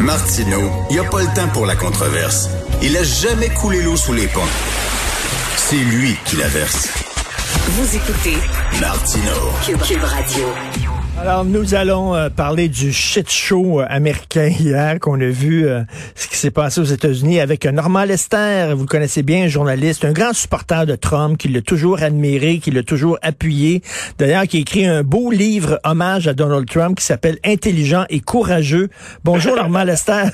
Martineau, il n'y a pas le temps pour la controverse. Il a jamais coulé l'eau sous les ponts. C'est lui qui la verse. Vous écoutez Martino. Cube, Radio. Alors, nous allons euh, parler du shit show euh, américain hier, qu'on a vu euh, ce qui s'est passé aux États-Unis avec Normand Lester. Vous le connaissez bien, un journaliste, un grand supporter de Trump, qui l'a toujours admiré, qui l'a toujours appuyé. D'ailleurs, qui a écrit un beau livre hommage à Donald Trump qui s'appelle Intelligent et courageux. Bonjour, Normand Lester.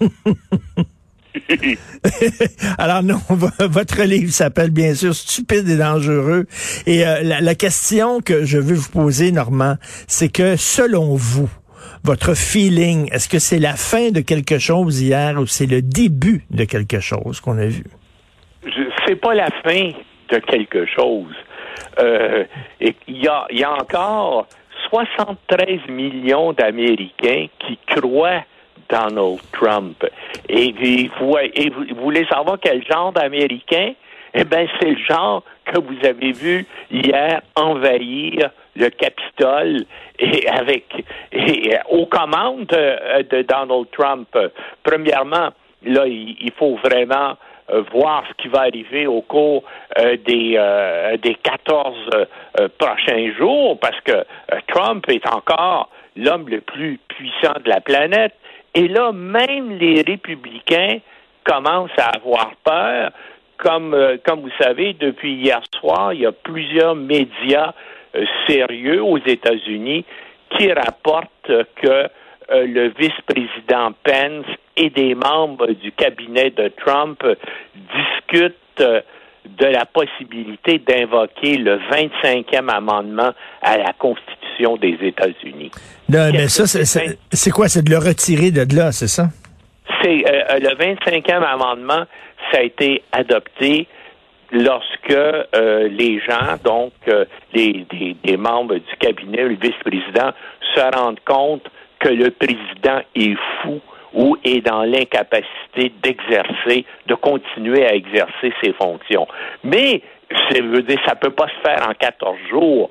Alors non, votre livre s'appelle bien sûr Stupide et dangereux. Et euh, la, question que je veux vous poser, Normand, c'est que selon vous, votre feeling, est-ce que c'est la fin de quelque chose hier ou c'est le début de quelque chose qu'on a vu? C'est pas la fin de quelque chose. Euh, il y, a, y a encore 73 millions d'Américains qui croient Donald Trump. Et vous, voulez savoir quel genre d'Américain? Eh bien, c'est le genre que vous avez vu hier envahir le Capitole et avec aux commandes de, Donald Trump. Premièrement, là, il, faut vraiment euh, voir ce qui va arriver au cours euh, des euh, des 14 prochains jours parce que Trump est encore l'homme le plus puissant de la planète. Et là, même les républicains commencent à avoir peur. Comme, euh, comme vous savez, depuis hier soir, il y a plusieurs médias euh, sérieux aux États-Unis qui rapportent que euh, le vice-président Pence et des membres du cabinet de Trump discutent de la possibilité d'invoquer le 25e amendement à la Constitution des États-Unis. Non, mais ça, c'est quoi? C'est de le retirer de là, c'est ça? C'est euh, le 25e amendement, ça a été adopté lorsque euh, les gens, donc euh, les, des, des, membres du cabinet, le vice-président, se rendent compte que le président est fou ou est dans l'incapacité d'exercer, de continuer à exercer ses fonctions. Mais ça veut dire ça peut pas se faire en 14 jours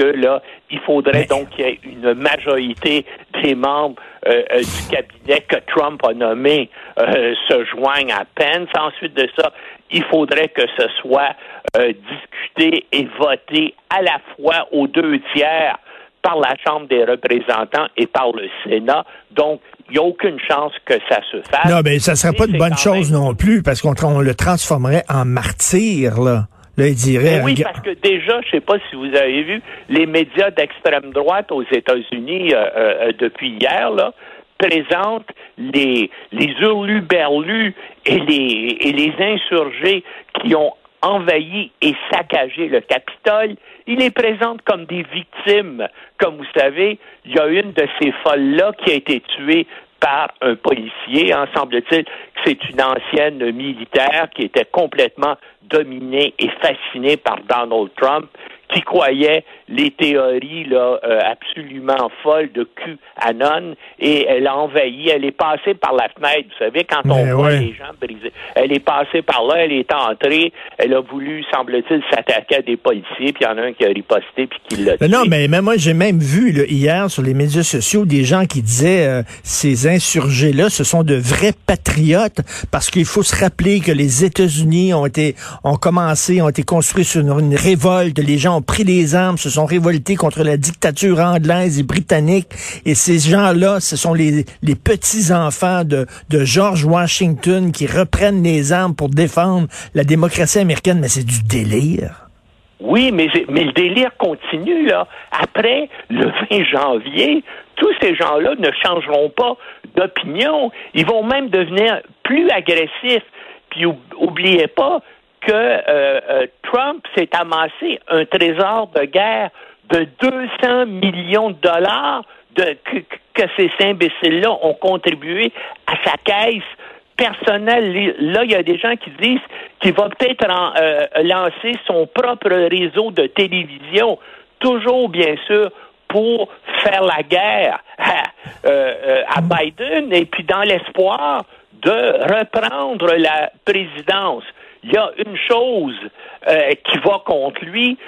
que là, il faudrait donc qu'il y ait une majorité des membres euh, euh, du cabinet que Trump a nommé euh, se joignent à peine. Ensuite de ça, il faudrait que ce soit discuté et voté à la fois aux deux tiers par la Chambre des représentants et par le Sénat. Donc, il n'y a aucune chance que ça se fasse. Non, mais ça ne serait pas une bonne chose non plus, parce qu'on le transformerait en martyr, là. Là, il dirait... oui, parce que déjà, je ne sais pas si vous avez vu, les médias d'extrême droite aux États-Unis euh, euh, depuis hier, là, présentent les, les hurluberlus et les, et les insurgés qui ont envahi et saccagé le Capitole, il les présente comme des victimes. Comme vous savez, il y a une de ces folles-là qui a été tuée par un policier. En semble-t-il c'est une ancienne militaire qui était complètement dominée et fascinée par Donald Trump qui croyait les théories là, euh, absolument folles de QAnon et elle a envahi, elle est passée par la fenêtre, vous savez, quand on voit les gens brisés. Elle est passée par là, elle est entrée, elle a voulu, semble-t-il, s'attaquer à des policiers, puis il y en a un qui a riposté puis qui l'a Non, mais, moi j'ai même vu là, hier sur les médias sociaux des gens qui disaient euh, ces insurgés-là, ce sont de vrais patriotes parce qu'il faut se rappeler que les États-Unis ont été ont commencé, ont été construits sur une, une révolte, les gens pris les armes, se sont révoltés contre la dictature anglaise et britannique. Et ces gens-là, ce sont les, les petits-enfants de, de George Washington qui reprennent les armes pour défendre la démocratie américaine. Mais c'est du délire. Oui, mais, mais le délire continue, là. Après le 20 janvier, tous ces gens-là ne changeront pas d'opinion. Ils vont même devenir plus agressifs. Puis oubliez pas, que euh, euh, Trump s'est amassé un trésor de guerre de 200 millions de dollars de, que, ces imbéciles-là ont contribué à sa caisse personnelle. Là, il y a des gens qui disent qu'il va peut-être euh, lancer son propre réseau de télévision, toujours bien sûr pour faire la guerre à Biden et puis dans l'espoir de reprendre la présidence il y a une chose euh, qui va contre lui,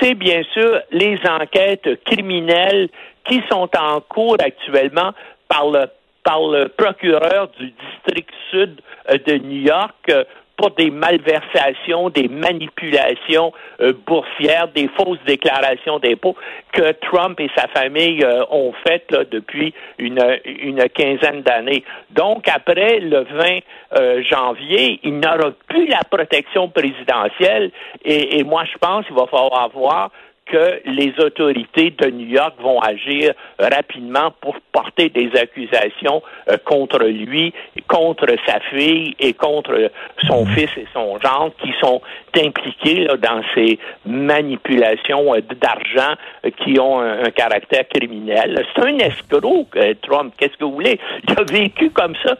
c'est bien sûr les enquêtes criminelles qui sont en cours actuellement par le par le procureur du district sud de New York pour des malversations, des manipulations euh, boursières, des fausses déclarations d'impôts que Trump et sa famille euh, ont faites depuis une, une quinzaine d'années. Donc, après le 20 euh, janvier, il n'aura plus la protection présidentielle et, et moi, je pense qu'il va falloir voir que les autorités de New York vont agir rapidement pour porter des accusations euh, contre lui, contre sa fille et contre son mhm. fils et son gendre qui sont impliqués dans ces manipulations euh, d'argent euh, qui ont un, caractère criminel. C'est un escroc, Trump. Qu'est-ce que vous voulez? Il a vécu comme ça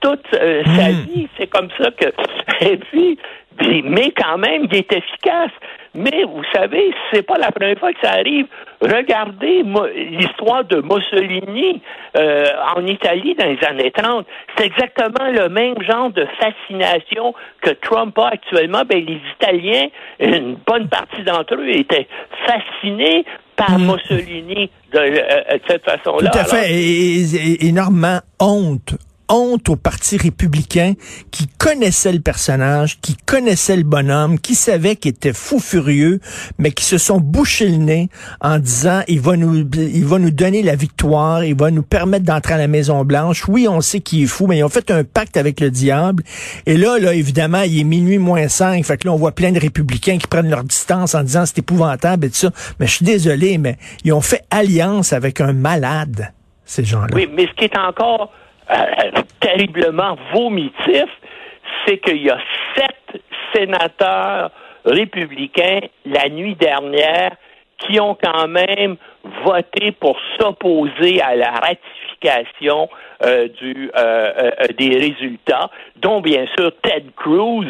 toute sa mhm. vie. C'est comme ça que... Et puis, mais quand même, il est efficace. Mais vous savez, c'est pas la première fois que ça arrive. Regardez l'histoire de Mussolini euh, en Italie dans les années 30. C'est exactement le même genre de fascination que Trump a actuellement. Ben, les Italiens, une bonne partie d'entre eux étaient fascinés par hmm. Mussolini de, euh, cette façon-là. Tout à fait. et, énormément honte honte au Parti républicain qui connaissait le personnage, qui connaissait le bonhomme, qui savait qu'il était fou furieux, mais qui se sont bouchés le nez en disant il va nous il va nous donner la victoire, il va nous permettre d'entrer à la Maison Blanche. Oui, on sait qu'il est fou, mais ils ont fait un pacte avec le diable. Et là, là, évidemment, il est minuit moins cinq. Fait que là, on voit plein de républicains qui prennent leur distance en disant c'est épouvantable et tout ça. Mais je suis désolé, mais ils ont fait alliance avec un malade, ces gens-là. Oui, mais ce qui est encore euh, terriblement vomitif, c'est qu'il y a sept sénateurs républicains la nuit dernière qui ont quand même voté pour s'opposer à la ratification du, euh, des résultats, dont bien sûr Ted Cruz,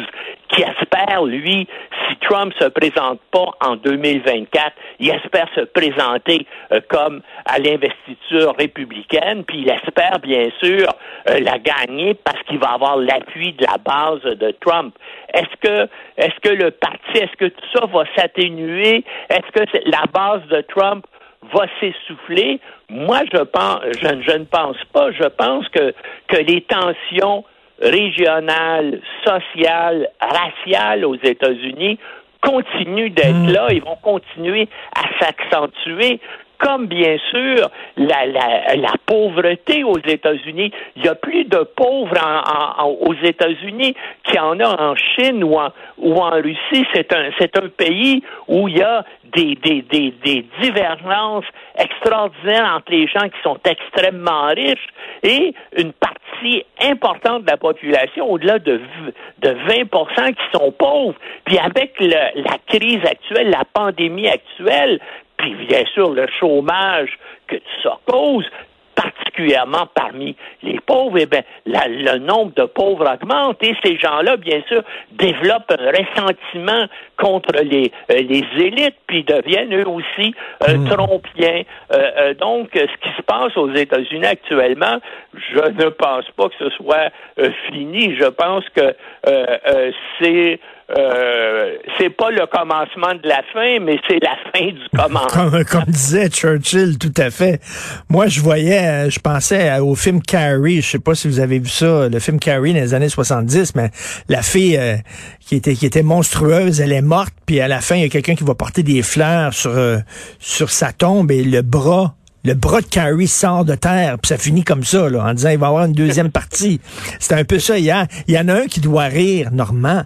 qui espère, lui, si Trump se présente pas en 2024, il espère se présenter euh, comme à l'investiture républicaine, puis il espère bien sûr euh, la gagner parce qu'il va avoir l'appui de la base de Trump. Est-ce que est-ce que le parti, est-ce que tout ça va s'atténuer? Est-ce que la base de Trump va s'essouffler? Moi, je pense, je, je, ne pense pas. Je pense que, que les tensions régionales, sociales, raciales aux États-Unis continuent d'être hmm. là, ils vont continuer à s'accentuer comme bien sûr la, la, la, pauvreté aux États-Unis. Il y a plus de pauvres en, aux États-Unis qu'il y en a en Chine ou en, ou en Russie. C'est un, c'est un pays où il y a des, des, des, des divergences extraordinaires entre les gens qui sont extrêmement riches et une partie importante de la population, au-delà de, de 20% qui sont pauvres. Puis avec le, la crise actuelle, la pandémie actuelle, puis bien sûr le chômage que ça cause, particulièrement parmi les pauvres, eh bien, le nombre de pauvres augmente et ces gens-là, bien sûr, développent un ressentiment contre les, euh, les élites, puis deviennent eux aussi euh, hmm. trompiens. Euh, donc, ce qui se passe aux États-Unis actuellement, je ne pense pas que ce soit fini. Je pense que c'est euh, c'est pas le commencement de la fin, mais c'est la fin du commencement. Comme, disait Churchill, tout à fait. Moi, je voyais, euh, je pensais au film Carrie. Je sais pas si vous avez vu ça, le film Carrie dans les années 70, mais la fille euh, qui était qui était monstrueuse, elle est morte, puis à la fin, il y a quelqu'un qui va porter des fleurs sur sur sa tombe et le bras le bras de Carrie sort de terre, puis ça finit comme ça, là, en disant il va y avoir une deuxième partie. C'est un peu ça hier. Il y en a un qui doit rire, Normand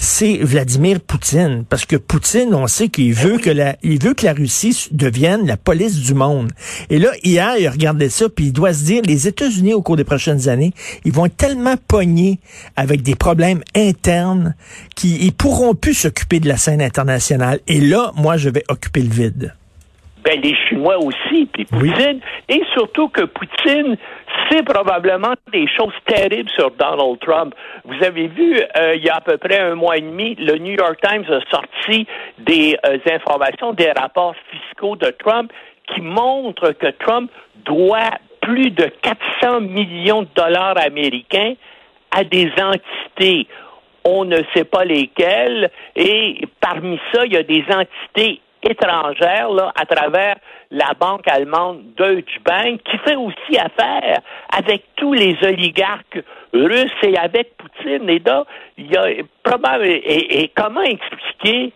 c'est Vladimir Poutine. Parce que Poutine, on sait qu'il veut que la, il veut que la Russie devienne la police du monde. Et là, hier, il regardait ça, puis il doit se dire, les États-Unis, au cours des prochaines années, ils vont être tellement pognés avec des problèmes internes qu'ils pourront plus s'occuper de la scène internationale. Et là, moi, je vais occuper le vide. Ben, les Chinois aussi, puis Poutine, et surtout que Poutine c'est probablement des choses terribles sur Donald Trump. Vous avez vu, euh, il y a à peu près un mois et demi, le New York Times a sorti des euh, informations, des rapports fiscaux de Trump qui montrent que Trump doit plus de 400 millions de dollars américains à des entités. On ne sait pas lesquelles, et parmi ça, il y a des entités étrangère là, à travers la banque allemande Deutsche Bank, qui fait aussi affaire avec tous les oligarques russes et avec Poutine. Et là, il y a probablement et, et comment expliquer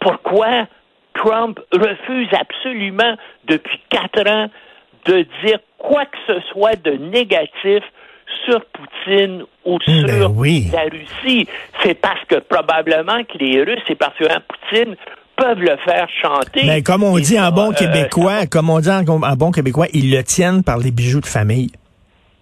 pourquoi Trump refuse absolument depuis quatre ans de dire quoi que ce soit de négatif sur Poutine ou Ben sur oui. la Russie? C'est parce que probablement que les Russes et particulièrement Poutine peuvent le faire chanter. Mais comme on dit en bon euh, québécois, comme on dit en, en bon québécois, ils le tiennent par les bijoux de famille.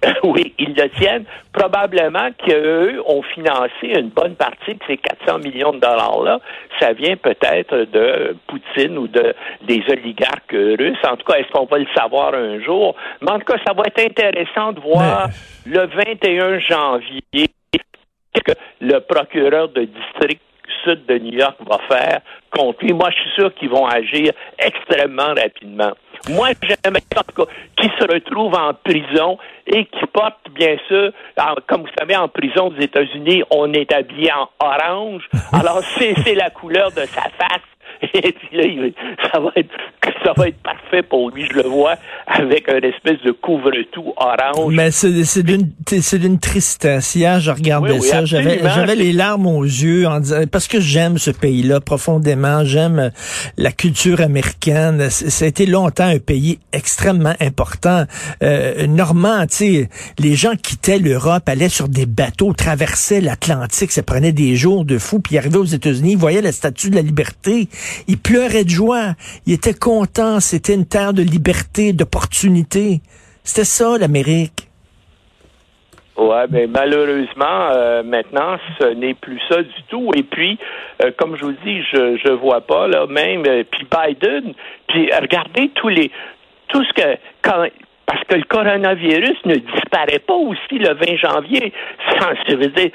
oui, ils le tiennent. Probablement qu'eux ont financé une bonne partie de ces 400 millions de dollars-là. Ça vient peut-être de Poutine ou de des oligarques russes. En tout cas, est-ce qu'on va le savoir un jour? Mais en tout cas, ça va être intéressant de voir le 21 janvier que le procureur de district sud de New York va faire contre lui. Moi, je suis sûr qu'ils vont agir extrêmement rapidement. Moi, j'aimerais qu'il se retrouve en prison et qu'il porte, bien sûr, comme vous savez, en prison aux États-Unis, on est habillé en orange. Alors, c'est la couleur de sa face. Et puis là, ça va être ça va être parfait pour lui, je le vois, avec un espèce de couvre-tout orange. Mais c'est d'une tristesse. Hier, je regardais Oui, oui, ça, j'avais les larmes aux yeux en disant parce que j'aime ce pays-là profondément, j'aime euh, la culture américaine. C- Ça a été longtemps un pays extrêmement important. Euh, Normand, tu sais, les gens quittaient l'Europe, allaient sur des bateaux, traversaient l'Atlantique, ça prenait des jours de fou, puis arrivaient aux États-Unis, ils voyaient la statue de la liberté, ils pleuraient de joie, ils étaient contents, c'était une terre de liberté, d'opportunité. C'était ça l'Amérique. Ouais, mais malheureusement, euh, maintenant, ce n'est plus ça du tout. Et puis, euh, comme je vous dis, je je vois pas là même. euh, puis Biden, puis regardez tous les tout ce que parce que le coronavirus ne disparaît pas aussi le 20 janvier. Sans, je dire,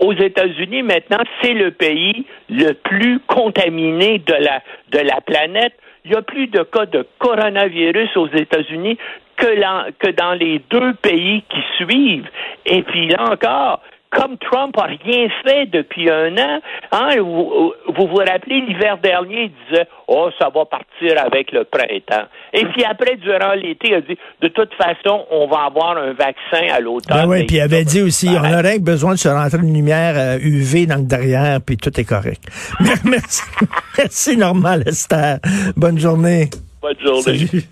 aux États-Unis maintenant, c'est le pays le plus contaminé de la de la planète. Il y a plus de cas de coronavirus aux États-Unis que, que dans les deux pays qui suivent. Et puis là encore, comme Trump n'a rien fait depuis un an, hein, vous, vous vous rappelez, l'hiver dernier, il disait Oh, ça va partir avec le printemps. Et puis après, durant l'été, il a dit De toute façon, on va avoir un vaccin à l'automne. Ben oui, Et puis il avait dit aussi, on aurait besoin de se rentrer une lumière euh, UV dans le derrière, puis tout est correct. Merci, merci Normand Lester. Bonne journée. Bonne journée. Salut.